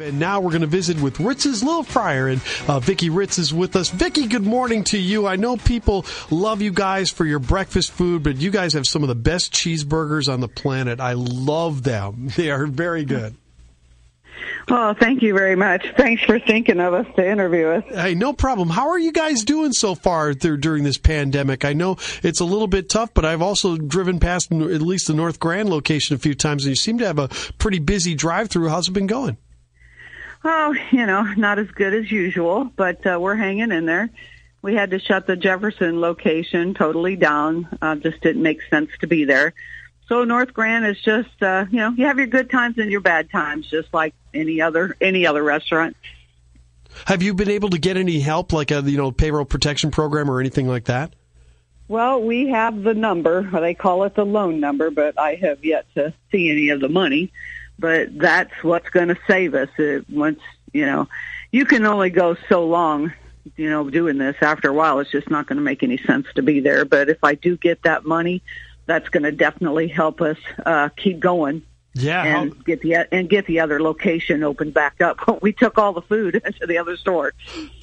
And now we're going to visit with Ritz's Little Fryer, and uh, Vicki Ritz is with us. Vicki, good morning to you. I know people love you guys for your breakfast food, but you guys have some of the best cheeseburgers on the planet. I love them. They are very good. Well, thank you very much. Thanks for thinking of us to interview us. Hey, no problem. How are you guys doing so far through, during this pandemic? I know it's a little bit tough, but I've also driven past at least the North Grand location a few times, and you seem to have a pretty busy drive-through. How's it been going? Oh, you know, not as good as usual, but uh, we're hanging in there. We had to shut the Jefferson location totally down. Uh, just didn't make sense to be there. So North Grand is just, uh, you know, you have your good times and your bad times, just like any other any other restaurant. Have you been able to get any help, like a you know payroll protection program or anything like that? Well, we have the number. They call it the loan number, but I have yet to see any of the money but that's what's going to save us. It, once you know, you can only go so long, you know, doing this. After a while, it's just not going to make any sense to be there. But if I do get that money, that's going to definitely help us uh, keep going. Yeah, and how... get the and get the other location opened back up. We took all the food to the other store.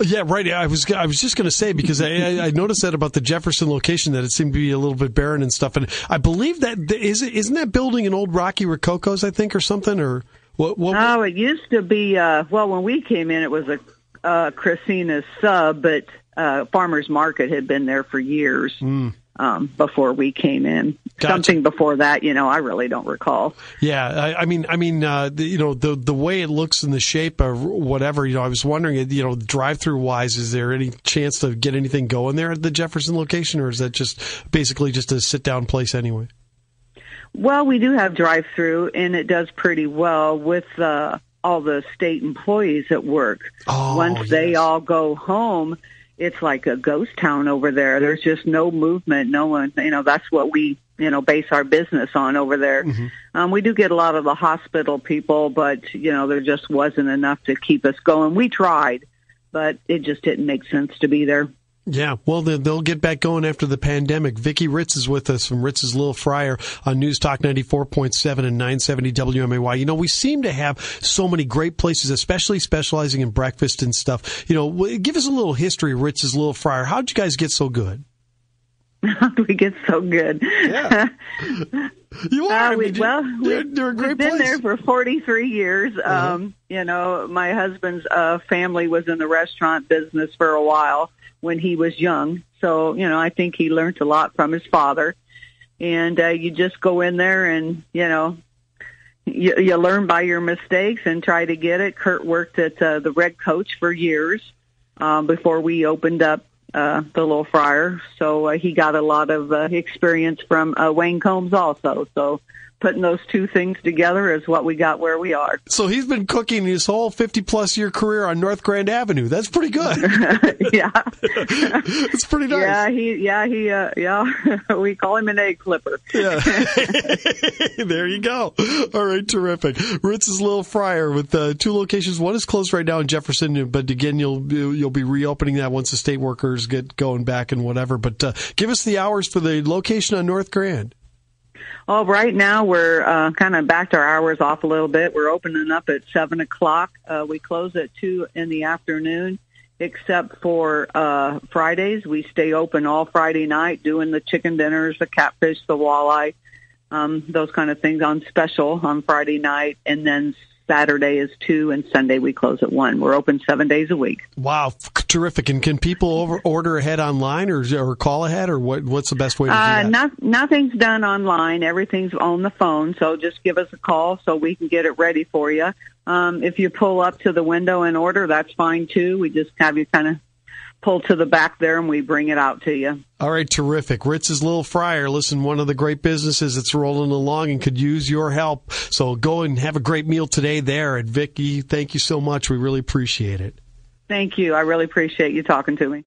Yeah, right. I was I was just going to say because I, I noticed that about the Jefferson location that it seemed to be a little bit barren and stuff. And I believe that is isn't that building an old Rocky Rococo's I think or something or what? what oh, it used to be. Uh, well, when we came in, it was a uh, Christina's sub, but uh, Farmers Market had been there for years. Mm um, before we came in. Gotcha. Something before that, you know, I really don't recall. Yeah, I, I mean, I mean, uh, the, you know, the the way it looks and the shape or whatever, you know, I was wondering, you know, drive-through wise, is there any chance to get anything going there at the Jefferson location, or is that just basically just a sit-down place anyway? Well, we do have drive-through, and it does pretty well with. Uh, all the state employees at work. Oh, Once yes. they all go home, it's like a ghost town over there. There's just no movement. No one, you know, that's what we, you know, base our business on over there. Mm-hmm. Um, we do get a lot of the hospital people, but, you know, there just wasn't enough to keep us going. We tried, but it just didn't make sense to be there. Yeah, well, they'll get back going after the pandemic. Vicki Ritz is with us from Ritz's Little Fryer on News Talk 94.7 and 970 WMAY. You know, we seem to have so many great places, especially specializing in breakfast and stuff. You know, give us a little history Ritz's Little Fryer. How'd you guys get so good? We get so good? Yeah. you are. Uh, we, I mean, well, you're, you're great we've been there for 43 years. Uh-huh. Um, you know, my husband's uh, family was in the restaurant business for a while when he was young. So, you know, I think he learned a lot from his father. And uh, you just go in there and, you know, you, you learn by your mistakes and try to get it. Kurt worked at uh, the Red Coach for years um, before we opened up uh, the Little Fryer. So uh, he got a lot of uh, experience from uh, Wayne Combs also. So putting those two things together is what we got where we are. So he's been cooking his whole 50 plus year career on North Grand Avenue. That's pretty good. yeah. it's pretty nice. Yeah, he yeah, he uh, yeah, we call him an egg flipper. yeah. there you go. All right, terrific. Ritz's Little Fryer with uh, two locations. One is closed right now in Jefferson, but again, you'll you'll be reopening that once the state workers get going back and whatever. But uh, give us the hours for the location on North Grand. Oh, right now we're uh, kind of backed our hours off a little bit. We're opening up at seven o'clock. Uh, we close at two in the afternoon, except for uh, Fridays. We stay open all Friday night, doing the chicken dinners, the catfish, the walleye, um, those kind of things on special on Friday night, and then Saturday is two, and Sunday we close at one. We're open seven days a week. Wow, terrific! And can people over, order ahead online or or call ahead, or what? What's the best way to do Uh, that? not, nothing's done online. Everything's on the phone. So just give us a call so we can get it ready for you. Um, if you pull up to the window and order, that's fine too. We just have you kind of pull to the back there and we bring it out to you. All right, terrific. Ritz's Little Fryer, listen, one of the great businesses that's rolling along and could use your help. So go and have a great meal today there. And Vicki, thank you so much. We really appreciate it. Thank you. I really appreciate you talking to me.